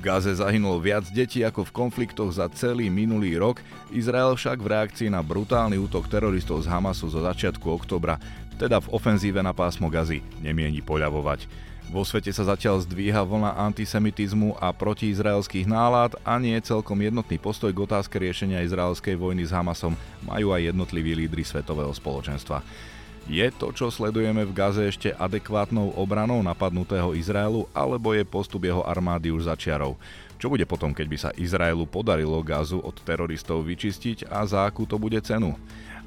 Gaze zahynulo viac detí ako v konfliktoch za celý minulý rok, Izrael však v reakcii na brutálny útok teroristov z Hamasu zo začiatku oktobra, teda v ofenzíve na pásmo Gazy, nemieni poľavovať. Vo svete sa zatiaľ zdvíha vlna antisemitizmu a protiizraelských nálad a nie celkom jednotný postoj k otázke riešenia izraelskej vojny s Hamasom majú aj jednotliví lídry svetového spoločenstva. Je to, čo sledujeme v Gaze ešte adekvátnou obranou napadnutého Izraelu, alebo je postup jeho armády už začiarov? Čo bude potom, keď by sa Izraelu podarilo Gazu od teroristov vyčistiť a za akú to bude cenu?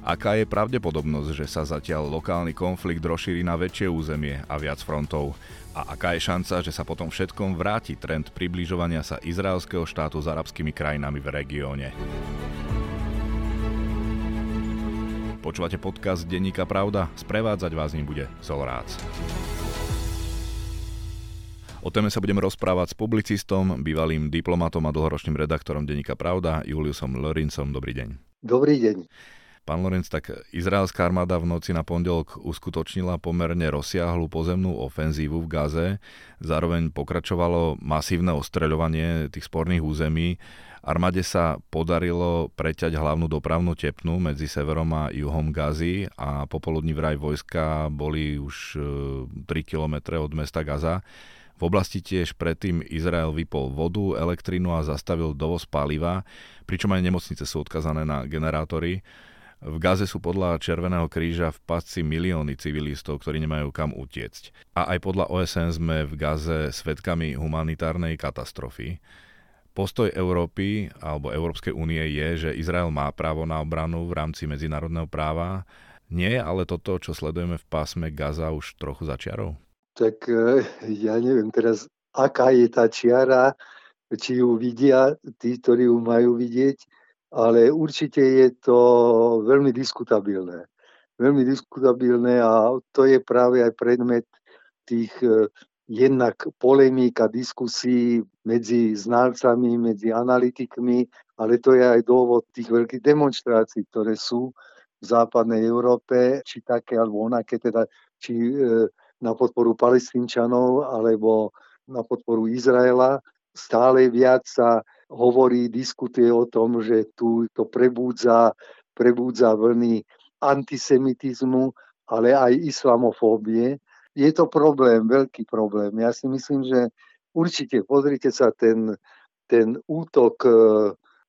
Aká je pravdepodobnosť, že sa zatiaľ lokálny konflikt rozšíri na väčšie územie a viac frontov? A aká je šanca, že sa potom všetkom vráti trend približovania sa izraelského štátu s arabskými krajinami v regióne? Počúvate podcast Denníka Pravda? Sprevádzať vás ním bude Solrác. O téme sa budeme rozprávať s publicistom, bývalým diplomatom a dlhoročným redaktorom Denníka Pravda, Juliusom Lorincom. Dobrý deň. Dobrý deň. Pán Lorenc, tak izraelská armáda v noci na pondelok uskutočnila pomerne rozsiahlu pozemnú ofenzívu v Gaze. Zároveň pokračovalo masívne ostreľovanie tých sporných území. Armáde sa podarilo preťať hlavnú dopravnú tepnu medzi severom a juhom Gazy a popoludní vraj vojska boli už 3 e, km od mesta Gaza. V oblasti tiež predtým Izrael vypol vodu, elektrínu a zastavil dovoz paliva, pričom aj nemocnice sú odkazané na generátory. V Gaze sú podľa Červeného kríža v pasci milióny civilistov, ktorí nemajú kam utiecť. A aj podľa OSN sme v Gaze svetkami humanitárnej katastrofy. Postoj Európy alebo Európskej únie je, že Izrael má právo na obranu v rámci medzinárodného práva. Nie je ale toto, čo sledujeme v pásme Gaza už trochu začiarov? Tak e, ja neviem teraz, aká je tá čiara, či ju vidia tí, ktorí ju majú vidieť, ale určite je to veľmi diskutabilné. Veľmi diskutabilné a to je práve aj predmet tých e, jednak polemík a diskusí medzi znalcami, medzi analytikmi, ale to je aj dôvod tých veľkých demonstrácií, ktoré sú v západnej Európe, či také alebo onaké, teda či e, na podporu palestínčanov alebo na podporu Izraela. Stále viac sa hovorí, diskutuje o tom, že tu to prebúdza, prebúdza vlny antisemitizmu, ale aj islamofóbie je to problém, veľký problém. Ja si myslím, že určite, pozrite sa, ten, ten útok e,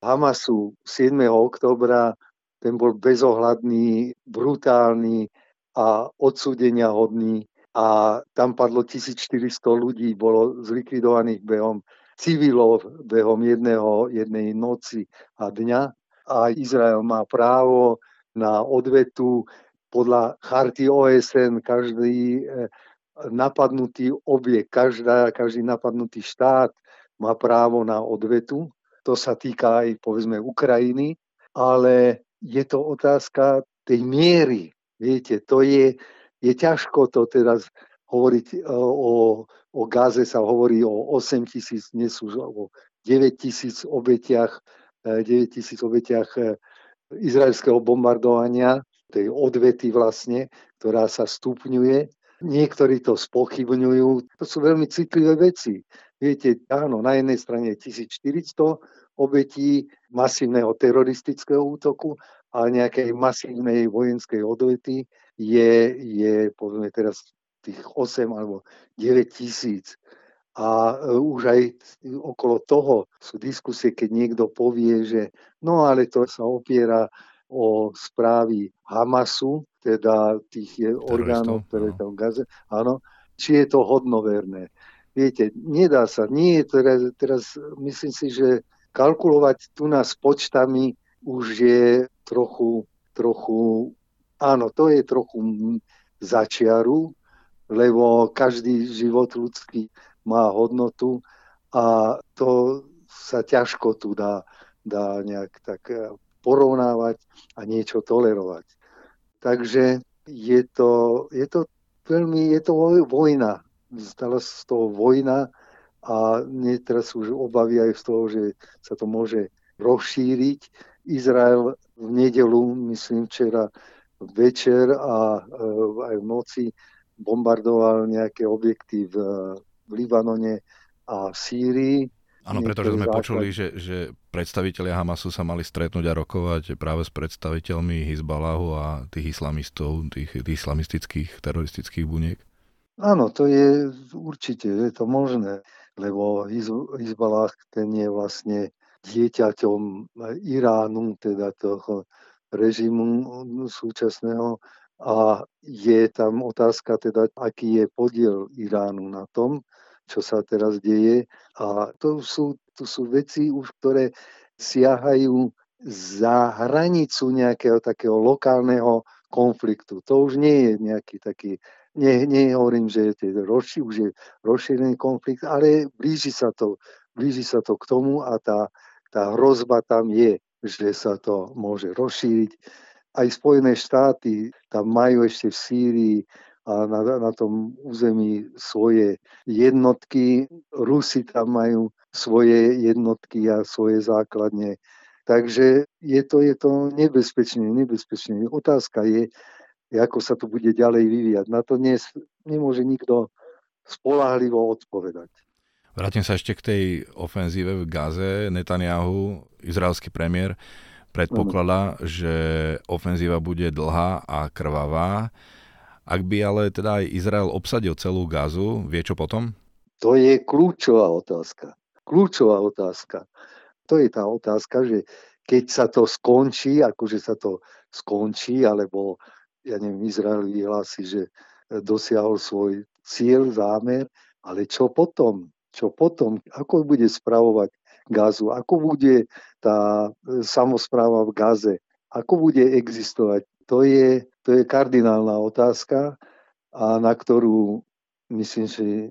Hamasu 7. oktobra, ten bol bezohľadný, brutálny a odsúdenia hodný a tam padlo 1400 ľudí, bolo zlikvidovaných behom civilov, behom jedného, jednej noci a dňa a Izrael má právo na odvetu podľa charty OSN každý eh, napadnutý objekt, každá, každý napadnutý štát má právo na odvetu. To sa týka aj povedzme Ukrajiny, ale je to otázka tej miery. Viete, to je, je ťažko to teraz hovoriť eh, o, o Gaze, sa hovorí o 8 tisíc, dnes už o 9 tisíc obetiach, 9 eh, tisíc obetiach izraelského bombardovania tej odvety vlastne, ktorá sa stupňuje. Niektorí to spochybňujú. To sú veľmi citlivé veci. Viete, áno, na jednej strane je 1400 obetí masívneho teroristického útoku, ale nejakej masívnej vojenskej odvety je, je povedzme teraz tých 8 alebo 9 tisíc. A e, už aj okolo toho sú diskusie, keď niekto povie, že no ale to sa opiera o správy Hamasu, teda tých orgánov, ktoré tam Gaze, áno, či je to hodnoverné. Viete, nedá sa, nie je teraz, teraz myslím si, že kalkulovať tu nás počtami už je trochu, trochu, áno, to je trochu začiaru, lebo každý život ľudský má hodnotu a to sa ťažko tu dá, dá nejak tak porovnávať a niečo tolerovať. Takže je to, je to veľmi, je to vojna. Stala z toho vojna a mne teraz už obavy aj z toho, že sa to môže rozšíriť. Izrael v nedelu, myslím včera večer a e, aj v noci bombardoval nejaké objekty v, v Libanone a v Sýrii. Áno, pretože sme základ... počuli, že, že predstavitelia Hamasu sa mali stretnúť a rokovať práve s predstaviteľmi Hizbalahu a tých islamistov, tých, tých islamistických teroristických buniek. Áno, to je určite, je to možné, lebo Hizbalah ten je vlastne dieťaťom Iránu, teda toho režimu súčasného a je tam otázka teda, aký je podiel Iránu na tom, čo sa teraz deje. A to sú, to sú veci už, ktoré siahajú za hranicu nejakého takého lokálneho konfliktu. To už nie je nejaký taký, nie, nie hovorím, že je rozši, už je rozšírený konflikt, ale blíži sa to, blíži sa to k tomu a tá, tá hrozba tam je, že sa to môže rozšíriť. Aj Spojené štáty tam majú ešte v Sýrii a na, na tom území svoje jednotky. Rusi tam majú svoje jednotky a svoje základne. Takže je to, je to nebezpečné, nebezpečné. Otázka je, ako sa to bude ďalej vyvíjať. Na to dnes nemôže nikto spolahlivo odpovedať. Vrátim sa ešte k tej ofenzíve v Gaze. Netanyahu, izraelský premiér, predpokladá, že ofenzíva bude dlhá a krvavá. Ak by ale teda aj Izrael obsadil celú Gazu, vie čo potom? To je kľúčová otázka. Kľúčová otázka. To je tá otázka, že keď sa to skončí, akože sa to skončí, alebo ja neviem, Izrael vyhlási, že dosiahol svoj cieľ, zámer, ale čo potom? Čo potom? Ako bude spravovať Gazu? Ako bude tá samozpráva v Gaze? Ako bude existovať? To je to je kardinálna otázka, a na ktorú myslím, že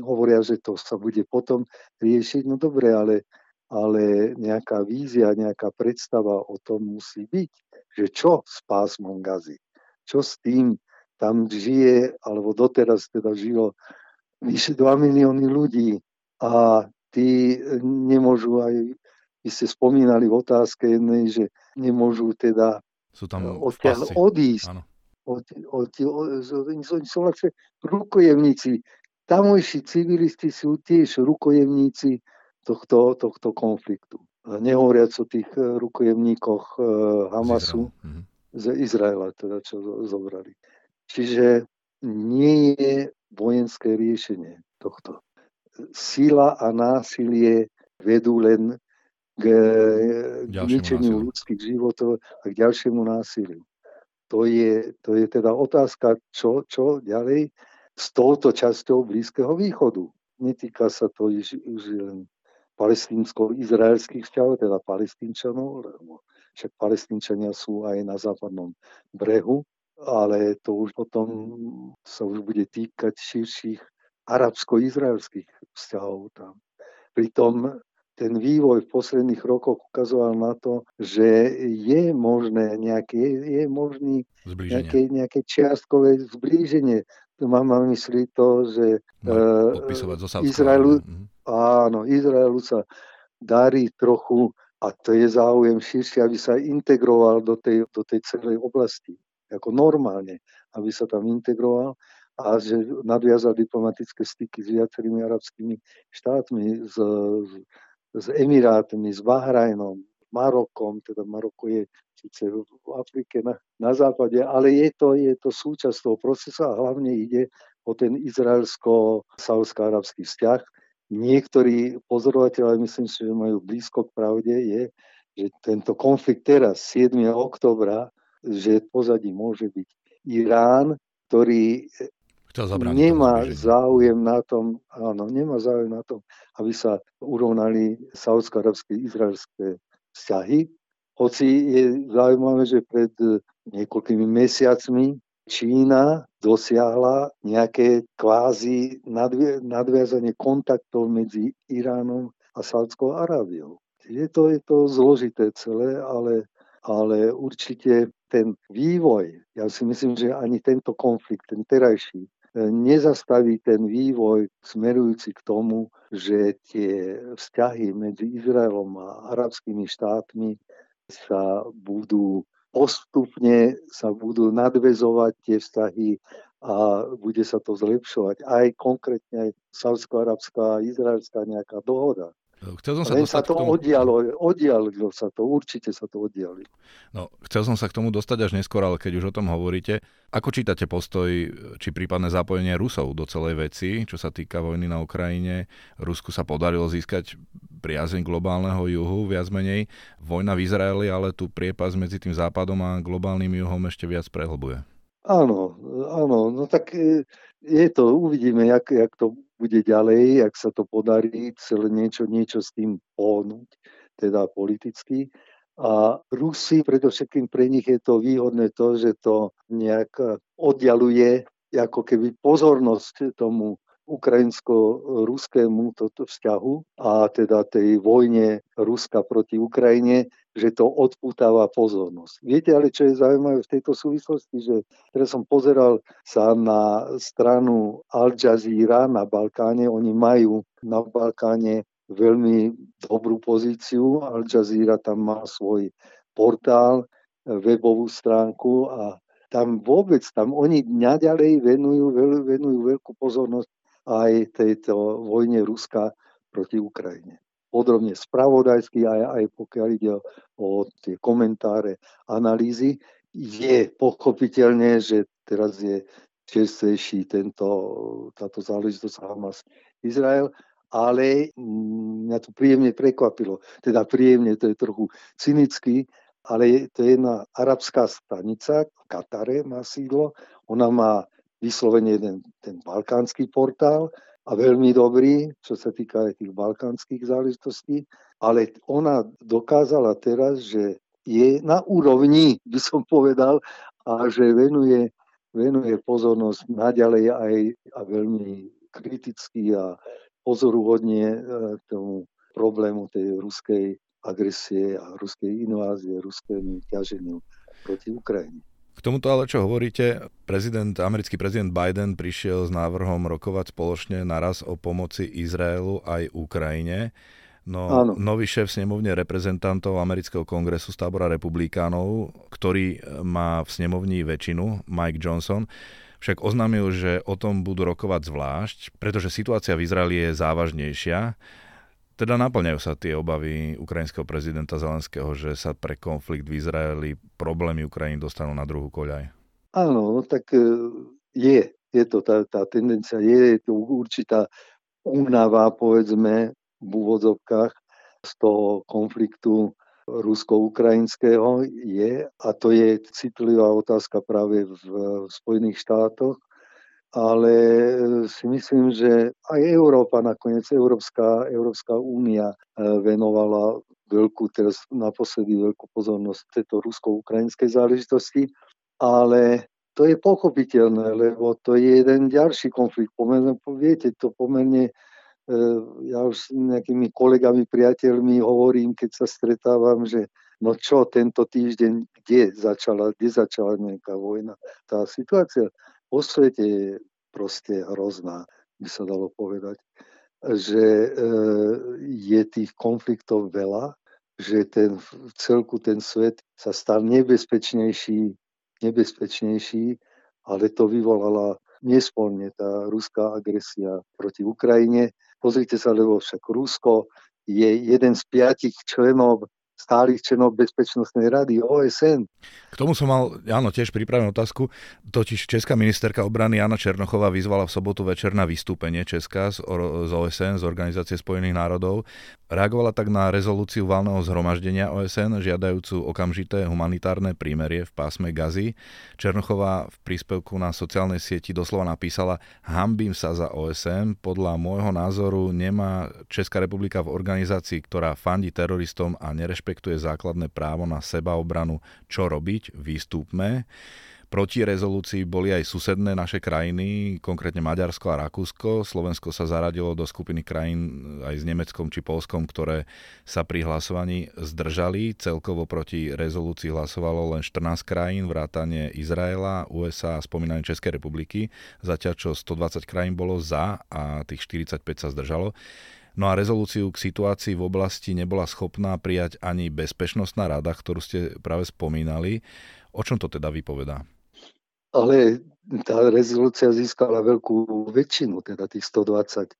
hovoria, že to sa bude potom riešiť. No dobre, ale, ale nejaká vízia, nejaká predstava o tom musí byť, že čo s pásmom gazy, čo s tým tam žije, alebo doteraz teda žilo vyše 2 milióny ľudí a tí nemôžu aj, vy ste spomínali v otázke jednej, že nemôžu teda sú tam e, odtiaľ odísť. Od, od, od, od, sú vlastne rukojemníci. Tamojší civilisti sú tiež rukojemníci tohto, tohto konfliktu. Nehovoriac o tých e, rukojemníkoch e, Hamasu z, mhm. z Izraela, teda čo zobrali. Čiže nie je vojenské riešenie tohto. Sila a násilie vedú len k ničeniu ľudských životov a k ďalšiemu násiliu. To je, to je teda otázka, čo, čo ďalej s touto časťou Blízkeho východu. Netýka sa to už, už len palestínsko-izraelských vzťahov, teda palestínčanov, lebo však palestínčania sú aj na západnom brehu, ale to už potom sa už bude týkať širších arabsko-izraelských vzťahov tam. Pritom ten vývoj v posledných rokoch ukazoval na to, že je možné nejaké, je možný nejaké, nejaké čiastkové zblíženie. Mám na mysli to, že uh, Izraelu, mhm. áno, Izraelu sa darí trochu a to je záujem širší, aby sa integroval do tej, do tej celej oblasti. Ako normálne, aby sa tam integroval a že nadviazal diplomatické styky s viacerými arabskými štátmi, z, z s Emirátmi, s Bahrajnom, Marokom, teda Maroko je síce v Afrike na, na západe, ale je to, je to súčasť toho procesu a hlavne ide o ten izraelsko-saudsko-arabský vzťah. Niektorí pozorovateľe, myslím si, že majú blízko k pravde, je, že tento konflikt teraz, 7. oktobra, že pozadí môže byť Irán, ktorý nemá záujem na tom, áno, nemá záujem na tom, aby sa urovnali saudsko-arabské izraelské vzťahy. Hoci je zaujímavé, že pred niekoľkými mesiacmi Čína dosiahla nejaké kvázi nadviazanie kontaktov medzi Iránom a Saudskou Arábiou. Je to, je to zložité celé, ale, ale určite ten vývoj, ja si myslím, že ani tento konflikt, ten terajší, nezastaví ten vývoj smerujúci k tomu, že tie vzťahy medzi Izraelom a arabskými štátmi sa budú postupne sa budú nadvezovať tie vzťahy a bude sa to zlepšovať. Aj konkrétne aj saudsko-arabská a izraelská nejaká dohoda. Chcel som sa Len sa to tomu... oddialo, oddialilo sa to, určite sa to oddialilo. No, chcel som sa k tomu dostať až neskôr, ale keď už o tom hovoríte, ako čítate postoj či prípadné zapojenie Rusov do celej veci, čo sa týka vojny na Ukrajine? Rusku sa podarilo získať priazeň globálneho juhu, viac menej. Vojna v Izraeli, ale tu priepas medzi tým západom a globálnym juhom ešte viac prehlbuje. Áno, áno, no tak e, je to, uvidíme, jak, jak to bude ďalej, ak sa to podarí celé niečo, niečo s tým pohnúť, teda politicky. A Rusi, predovšetkým pre nich je to výhodné to, že to nejak oddialuje ako keby pozornosť tomu ukrajinsko-ruskému toto vzťahu a teda tej vojne Ruska proti Ukrajine, že to odputáva pozornosť. Viete ale, čo je zaujímavé v tejto súvislosti, že teraz som pozeral sa na stranu Al Jazeera na Balkáne, oni majú na Balkáne veľmi dobrú pozíciu, Al Jazeera tam má svoj portál, webovú stránku a tam vôbec, tam oni naďalej venujú, venujú veľkú pozornosť aj tejto vojne Ruska proti Ukrajine. Podrobne spravodajsky, aj, aj pokiaľ ide o, tie komentáre, analýzy, je pochopiteľné, že teraz je čerstvejší tento, táto záležitosť Hamas Izrael, ale mňa to príjemne prekvapilo. Teda príjemne, to je trochu cynicky, ale to je jedna arabská stanica, v Katare má sídlo, ona má vyslovene ten, ten balkánsky portál a veľmi dobrý, čo sa týka aj tých balkánskych záležitostí, ale ona dokázala teraz, že je na úrovni, by som povedal, a že venuje, venuje pozornosť naďalej aj a veľmi kriticky a pozoruhodne e, tomu problému tej ruskej agresie a ruskej invázie, ruskému ťaženiu proti Ukrajine. K tomuto ale, čo hovoríte, prezident, americký prezident Biden prišiel s návrhom rokovať spoločne naraz o pomoci Izraelu aj Ukrajine. No, Áno. nový šéf snemovne reprezentantov amerického kongresu z tábora republikánov, ktorý má v snemovni väčšinu, Mike Johnson, však oznámil, že o tom budú rokovať zvlášť, pretože situácia v Izraeli je závažnejšia teda naplňajú sa tie obavy ukrajinského prezidenta Zelenského, že sa pre konflikt v Izraeli problémy Ukrajiny dostanú na druhú koľaj. Áno, no tak e, je, je to tá, tá tendencia, je, je to určitá únava, povedzme, v úvodzovkách z toho konfliktu rusko-ukrajinského je, a to je citlivá otázka práve v, Spojených štátoch, ale e, si myslím, že aj Európa nakoniec, Európska, Európska únia e, venovala veľkú, teraz naposledy veľkú pozornosť tejto rusko-ukrajinskej záležitosti, ale to je pochopiteľné, lebo to je jeden ďalší konflikt. Pomerne, viete, to pomerne, e, ja už s nejakými kolegami, priateľmi hovorím, keď sa stretávam, že no čo, tento týždeň, kde začala, kde začala nejaká vojna. Tá situácia vo svete je proste hrozná, by sa dalo povedať, že e, je tých konfliktov veľa, že ten, celku ten svet sa stal nebezpečnejší, nebezpečnejší, ale to vyvolala nesporne tá ruská agresia proti Ukrajine. Pozrite sa, lebo však Rusko je jeden z piatich členov stálych členov Bezpečnostnej rady OSN. K tomu som mal, áno, tiež pripravenú otázku. Totiž Česká ministerka obrany Jana Černochová vyzvala v sobotu večer na vystúpenie Česka z, OSN, z Organizácie spojených národov. Reagovala tak na rezolúciu valného zhromaždenia OSN, žiadajúcu okamžité humanitárne prímerie v pásme Gazy. Černochová v príspevku na sociálnej sieti doslova napísala Hambím sa za OSN, podľa môjho názoru nemá Česká republika v organizácii, ktorá fandí teroristom a nerešpektuje rešpektuje základné právo na sebaobranu, čo robiť, výstupme. Proti rezolúcii boli aj susedné naše krajiny, konkrétne Maďarsko a Rakúsko. Slovensko sa zaradilo do skupiny krajín aj s Nemeckom či Polskom, ktoré sa pri hlasovaní zdržali. Celkovo proti rezolúcii hlasovalo len 14 krajín, vrátane Izraela, USA a spomínanej Českej republiky, zatiaľ čo 120 krajín bolo za a tých 45 sa zdržalo. No a rezolúciu k situácii v oblasti nebola schopná prijať ani Bezpečnostná rada, ktorú ste práve spomínali. O čom to teda vypovedá? Ale tá rezolúcia získala veľkú väčšinu, teda tých 120,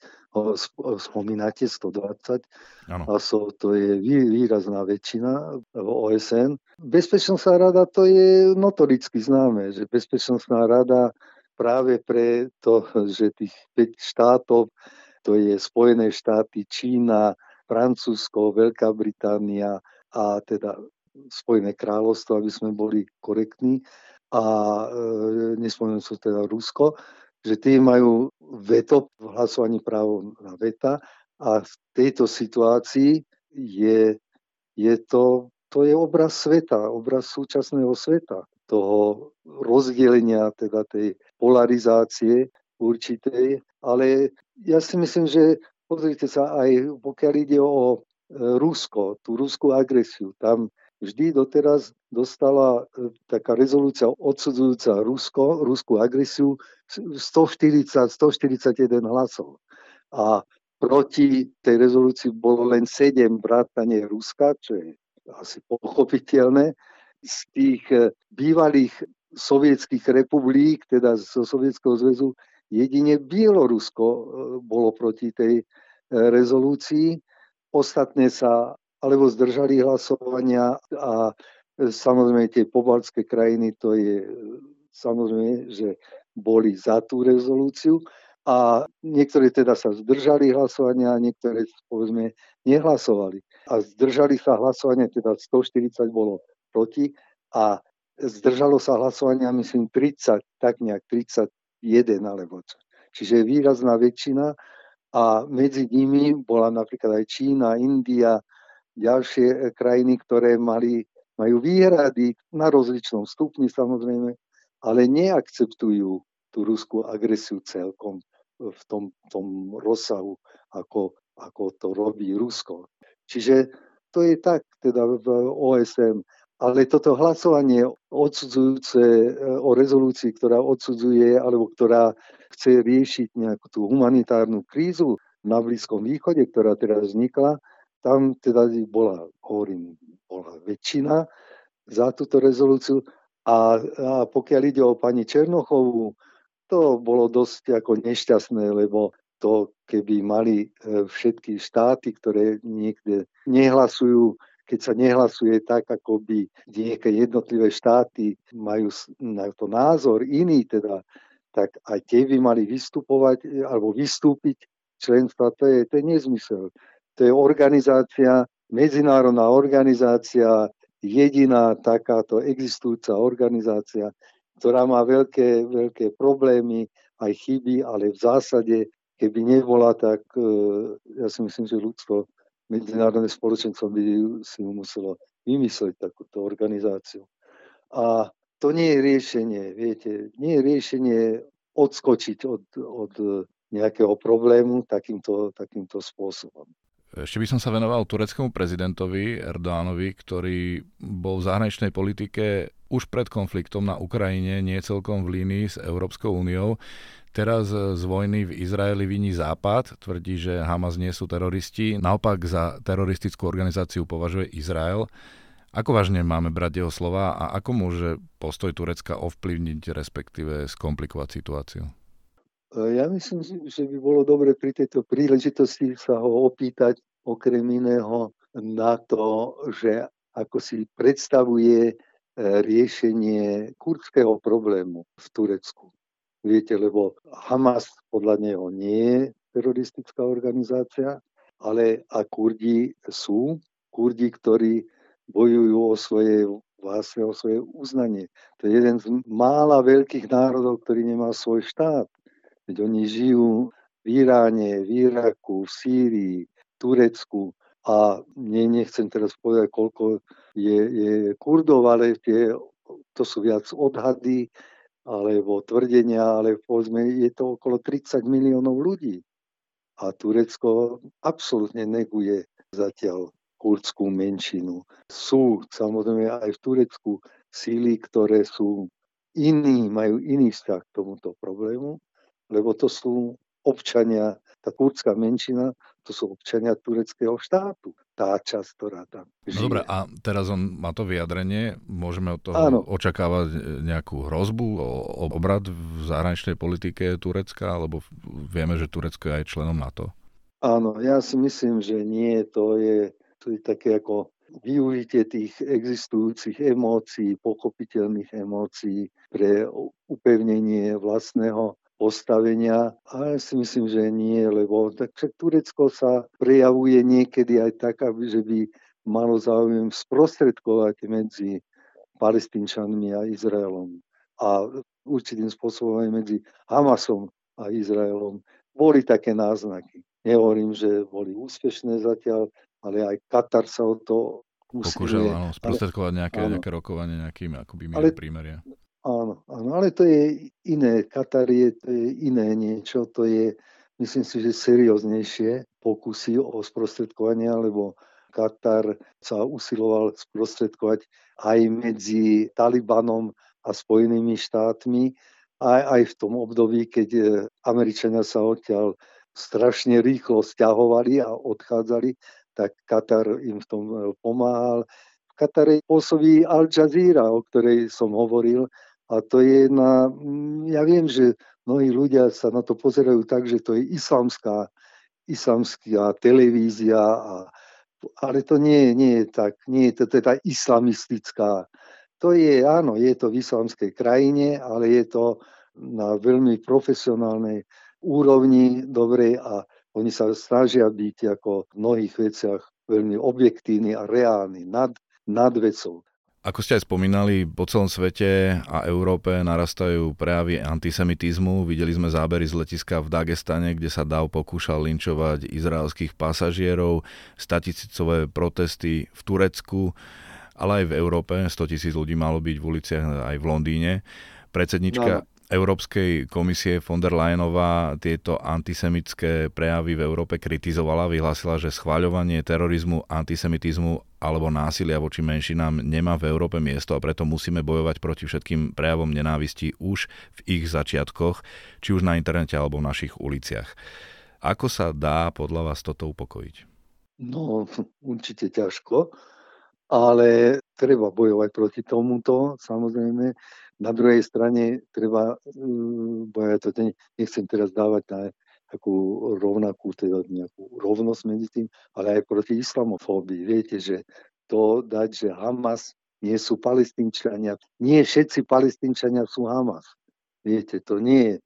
spomínate 120 ano. hlasov, to je výrazná väčšina v OSN. Bezpečnostná rada to je notoricky známe, že Bezpečnostná rada práve pre to, že tých 5 štátov, to je Spojené štáty, Čína, Francúzsko, Veľká Británia a teda Spojené kráľovstvo, aby sme boli korektní, a e, nespomenul som teda Rusko, že tí majú veto v hlasovaní právo na veta a v tejto situácii je, je to, to je obraz sveta, obraz súčasného sveta, toho rozdelenia, teda tej polarizácie určitej, ale ja si myslím, že pozrite sa aj pokiaľ ide o e, Rusko, tú ruskú agresiu, tam vždy doteraz dostala e, taká rezolúcia odsudzujúca Rusko, ruskú agresiu 140, 141 hlasov. A proti tej rezolúcii bolo len 7 vrátane Ruska, čo je asi pochopiteľné. Z tých e, bývalých sovietských republik, teda zo Sovietskeho zväzu, jedine Bielorusko e, bolo proti tej rezolúcii. Ostatné sa alebo zdržali hlasovania a e, samozrejme tie pobaltské krajiny, to je e, samozrejme, že boli za tú rezolúciu a niektoré teda sa zdržali hlasovania a niektoré povedzme nehlasovali. A zdržali sa hlasovania, teda 140 bolo proti a zdržalo sa hlasovania myslím 30, tak nejak 31 alebo čo. Čiže výrazná väčšina a medzi nimi bola napríklad aj Čína, India, ďalšie e, krajiny, ktoré mali, majú výhrady na rozličnom stupni samozrejme, ale neakceptujú tú ruskú agresiu celkom v tom, tom rozsahu, ako, ako to robí Rusko. Čiže to je tak teda v OSM. Ale toto hlasovanie odsudzujúce e, o rezolúcii, ktorá odsudzuje alebo ktorá chce riešiť nejakú tú humanitárnu krízu na Blízkom východe, ktorá teraz vznikla, tam teda bola, hovorím, bola väčšina za túto rezolúciu a, a pokiaľ ide o pani Černochovú, to bolo dosť ako nešťastné, lebo to, keby mali e, všetky štáty, ktoré niekde nehlasujú, keď sa nehlasuje tak, ako by nejaké jednotlivé štáty majú na to názor iný, teda, tak aj tie by mali vystupovať alebo vystúpiť členstva, to je, to je nezmysel. To je organizácia, medzinárodná organizácia, jediná takáto existujúca organizácia, ktorá má veľké, veľké problémy, aj chyby, ale v zásade, keby nebola, tak e, ja si myslím, že ľudstvo, medzinárodné spoločenstvo by si mu muselo vymysleť takúto organizáciu. A to nie je riešenie, viete, nie je riešenie odskočiť od, od nejakého problému takýmto, takýmto spôsobom. Ešte by som sa venoval tureckému prezidentovi Erdoánovi, ktorý bol v zahraničnej politike už pred konfliktom na Ukrajine, nie celkom v línii s Európskou úniou. Teraz z vojny v Izraeli viní Západ, tvrdí, že Hamas nie sú teroristi, naopak za teroristickú organizáciu považuje Izrael. Ako vážne máme brať jeho slova a ako môže postoj Turecka ovplyvniť, respektíve skomplikovať situáciu? Ja myslím, že by bolo dobre pri tejto príležitosti sa ho opýtať okrem iného na to, že ako si predstavuje e, riešenie kurdského problému v Turecku. Viete, lebo Hamas podľa neho nie je teroristická organizácia, ale a Kurdi sú. Kurdi, ktorí bojujú o svoje vlastne o svoje uznanie. To je jeden z mála veľkých národov, ktorý nemá svoj štát. Veď oni žijú v Iráne, v Iraku, v Sýrii, Turecku a nie, nechcem teraz povedať, koľko je, je Kurdov, ale tie, to sú viac odhady alebo tvrdenia, ale povedzme, je to okolo 30 miliónov ľudí. A Turecko absolútne neguje zatiaľ kurdskú menšinu. Sú samozrejme aj v Turecku síly, ktoré sú iní, majú iný vzťah k tomuto problému lebo to sú občania, tá kurdská menšina, to sú občania tureckého štátu. tá časť, ktorá tam žije. No dobre, a teraz on má to vyjadrenie, môžeme od toho Áno. očakávať nejakú hrozbu, obrad v zahraničnej politike Turecka, alebo vieme, že Turecko je aj členom NATO? Áno, ja si myslím, že nie, to je, to je také ako využitie tých existujúcich emócií, pochopiteľných emócií pre upevnenie vlastného postavenia, ale si myslím, že nie, lebo tak Turecko sa prejavuje niekedy aj tak, že by malo záujem sprostredkovať medzi palestínčanmi a Izraelom a určitým spôsobom aj medzi Hamasom a Izraelom. Boli také náznaky. Nehovorím, že boli úspešné zatiaľ, ale aj Katar sa o to Pokúšal, áno, sprostredkovať nejaké, áno. nejaké rokovanie, nejakými akoby ale, prímeria. Áno, áno, ale to je iné. Katar je, to je iné niečo. To je, myslím si, že serióznejšie pokusy o sprostredkovanie, lebo Katar sa usiloval sprostredkovať aj medzi Talibanom a Spojenými štátmi, aj, aj v tom období, keď e, Američania sa odtiaľ strašne rýchlo stiahovali a odchádzali, tak Katar im v tom e, pomáhal. V Katare pôsobí Al Jazeera, o ktorej som hovoril, a to je na, mm, ja viem, že mnohí ľudia sa na to pozerajú tak, že to je islamská, islamská televízia, a, ale to nie, nie je tak, nie je to, to islamistická. To je, áno, je to v islamskej krajine, ale je to na veľmi profesionálnej úrovni dobrej a oni sa snažia byť ako v mnohých veciach veľmi objektívni a reálni nad, nad vecou. Ako ste aj spomínali, po celom svete a Európe narastajú prejavy antisemitizmu. Videli sme zábery z letiska v Dagestane, kde sa Dav pokúšal linčovať izraelských pasažierov, statisícové protesty v Turecku, ale aj v Európe. 100 tisíc ľudí malo byť v uliciach aj v Londýne. Predsednička no. Európskej komisie von der Leyenová tieto antisemické prejavy v Európe kritizovala, vyhlásila, že schváľovanie terorizmu, antisemitizmu alebo násilia voči menšinám nemá v Európe miesto a preto musíme bojovať proti všetkým prejavom nenávisti už v ich začiatkoch, či už na internete alebo v našich uliciach. Ako sa dá podľa vás toto upokojiť? No, určite ťažko, ale treba bojovať proti tomuto, samozrejme. Na druhej strane treba mm, bojať, to nechcem teraz dávať na takú rovnakú, teda nejakú rovnosť medzi tým, ale aj proti islamofóbii. Viete, že to dať, že Hamas nie sú palestínčania, nie všetci palestínčania sú Hamas. Viete, to nie je,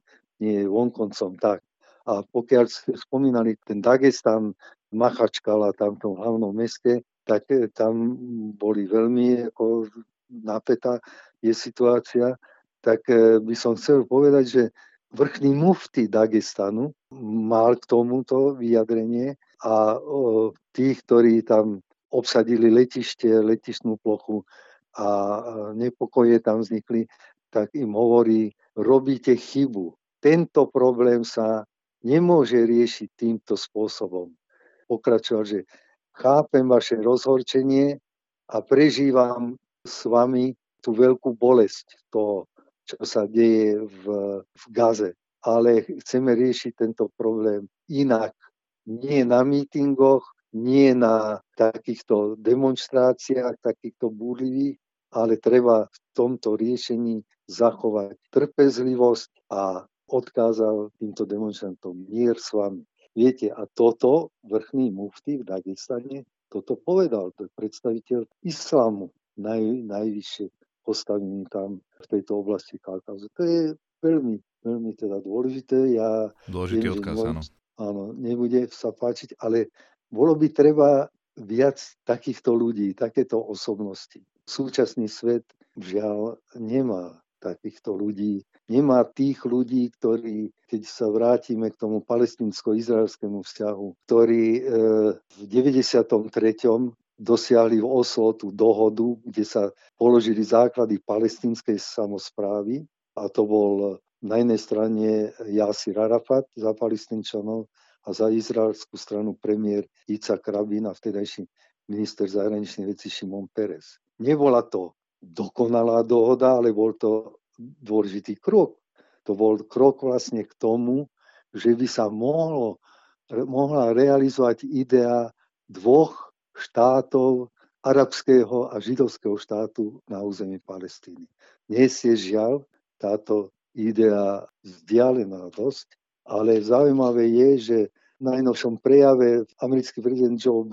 nie je vonkoncom tak. A pokiaľ ste spomínali ten Dagestan, Machačkala tam v tom hlavnom meste, tak eh, tam boli veľmi ako napätá je situácia, tak e, by som chcel povedať, že vrchný mufty Dagestanu mal k tomuto vyjadrenie a tých, ktorí tam obsadili letište, letištnú plochu a nepokoje tam vznikli, tak im hovorí, robíte chybu. Tento problém sa nemôže riešiť týmto spôsobom. Pokračoval, že chápem vaše rozhorčenie a prežívam s vami tú veľkú bolesť toho, čo sa deje v, v Gaze. Ale chceme riešiť tento problém inak. Nie na mítingoch, nie na takýchto demonstráciách, takýchto búrlivých, ale treba v tomto riešení zachovať trpezlivosť a odkázal týmto demonstrantom mier s vami. Viete, a toto vrchný mufty v Dagestane, toto povedal, to je predstaviteľ islámu naj, najvyššie postavení tam v tejto oblasti Kaukazu. To je veľmi, veľmi teda dôležité. Ja Dôležitý viem, odkaz, áno. Áno, nebude sa páčiť, ale bolo by treba viac takýchto ľudí, takéto osobnosti. Súčasný svet žiaľ nemá takýchto ľudí. Nemá tých ľudí, ktorí, keď sa vrátime k tomu palestinsko-izraelskému vzťahu, ktorí e, v 93 dosiahli v Oslo tú dohodu, kde sa položili základy palestinskej samozprávy a to bol na jednej strane Jasir Arafat za palestinčanov a za izraelskú stranu premiér Ica Rabin a vtedajší minister zahraničných vecí Šimon Peres. Nebola to dokonalá dohoda, ale bol to dôležitý krok. To bol krok vlastne k tomu, že by sa mohlo, mohla realizovať idea dvoch štátov arabského a židovského štátu na území Palestíny. Dnes je žiaľ táto idea vzdialená dosť, ale zaujímavé je, že v najnovšom prejave americký prezident Joe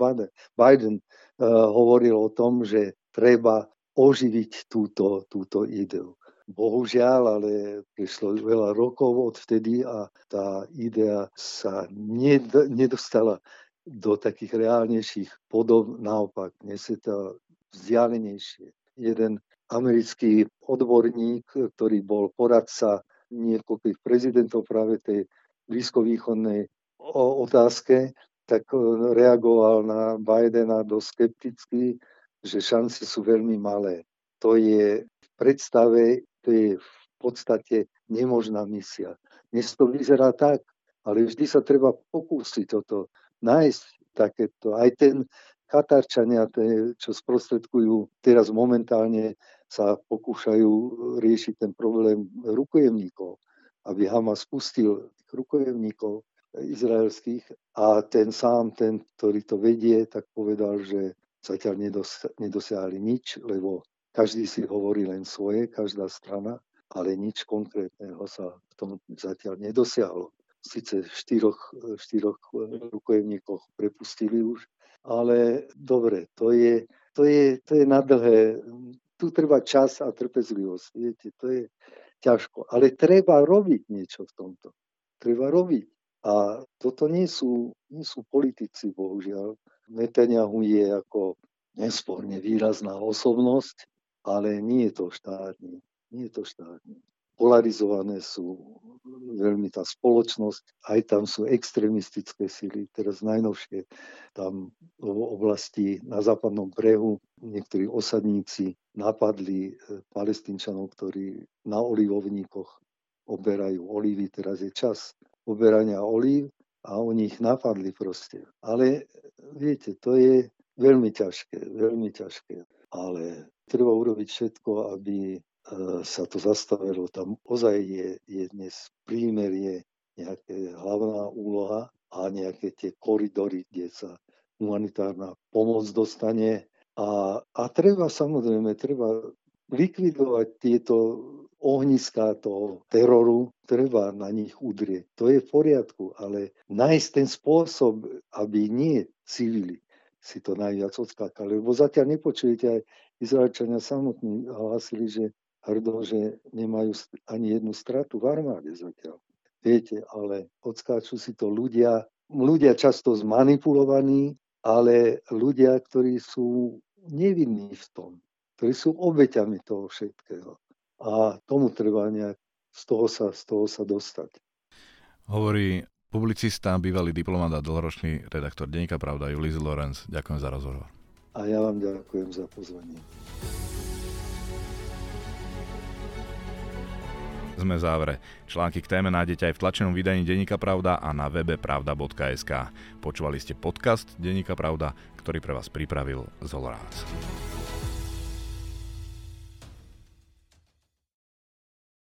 Biden, uh, hovoril o tom, že treba oživiť túto, túto ideu. Bohužiaľ, ale prišlo veľa rokov odvtedy a tá idea sa ned, nedostala do takých reálnejších podob. Naopak, dnes je to vzdialenejšie. Jeden americký odborník, ktorý bol poradca niekoľkých prezidentov práve tej blízkovýchodnej otázke, tak e, reagoval na Bidena dosť skepticky, že šance sú veľmi malé. To je v predstave, to je v podstate nemožná misia. Dnes to vyzerá tak, ale vždy sa treba pokúsiť o to, nájsť takéto. Aj ten Katarčania, čo sprostredkujú teraz momentálne, sa pokúšajú riešiť ten problém rukojemníkov, aby Hamas spustil tých rukojemníkov izraelských a ten sám, ten, ktorý to vedie, tak povedal, že zatiaľ nedosiahli nič, lebo každý si hovorí len svoje, každá strana, ale nič konkrétneho sa v tom zatiaľ nedosiahlo. Sice štyroch, štyroch rukojemníkoch prepustili už, ale dobre, to je, to je, to je na dlhé. Tu treba čas a trpezlivosť, viete, to je ťažko. Ale treba robiť niečo v tomto. Treba robiť. A toto nie sú, nie sú politici, bohužiaľ. Netanyahu je ako nesporne výrazná osobnosť, ale nie je to štátny. Nie je to štátny polarizované sú veľmi tá spoločnosť, aj tam sú extrémistické síly. Teraz najnovšie tam v oblasti na západnom brehu niektorí osadníci napadli e, palestínčanov, ktorí na olivovníkoch oberajú olivy. Teraz je čas oberania olív a oni ich napadli proste. Ale viete, to je veľmi ťažké, veľmi ťažké. Ale treba urobiť všetko, aby E, sa to zastavilo. Tam ozaj je, je dnes prímerie nejaká hlavná úloha a nejaké tie koridory, kde sa humanitárna pomoc dostane. A, a treba samozrejme, treba likvidovať tieto ohniská toho teroru, treba na nich udrieť. To je v poriadku, ale nájsť ten spôsob, aby nie civili si to najviac odskákali. Lebo zatiaľ nepočujete aj Izraelčania samotní hlásili, že hrdo, že nemajú ani jednu stratu v armáde zatiaľ. Viete, ale odskáču si to ľudia, ľudia často zmanipulovaní, ale ľudia, ktorí sú nevinní v tom, ktorí sú obeťami toho všetkého. A tomu treba nejak z toho sa, z toho sa dostať. Hovorí publicista, bývalý diplomat a dlhoročný redaktor Denníka Pravda Julis Lorenz. Ďakujem za rozhovor. A ja vám ďakujem za pozvanie. Sme závere. Články k téme nájdete aj v tlačenom vydaní Deníka Pravda a na webe pravda.sk. Počúvali ste podcast Deníka Pravda, ktorý pre vás pripravil Zolorác.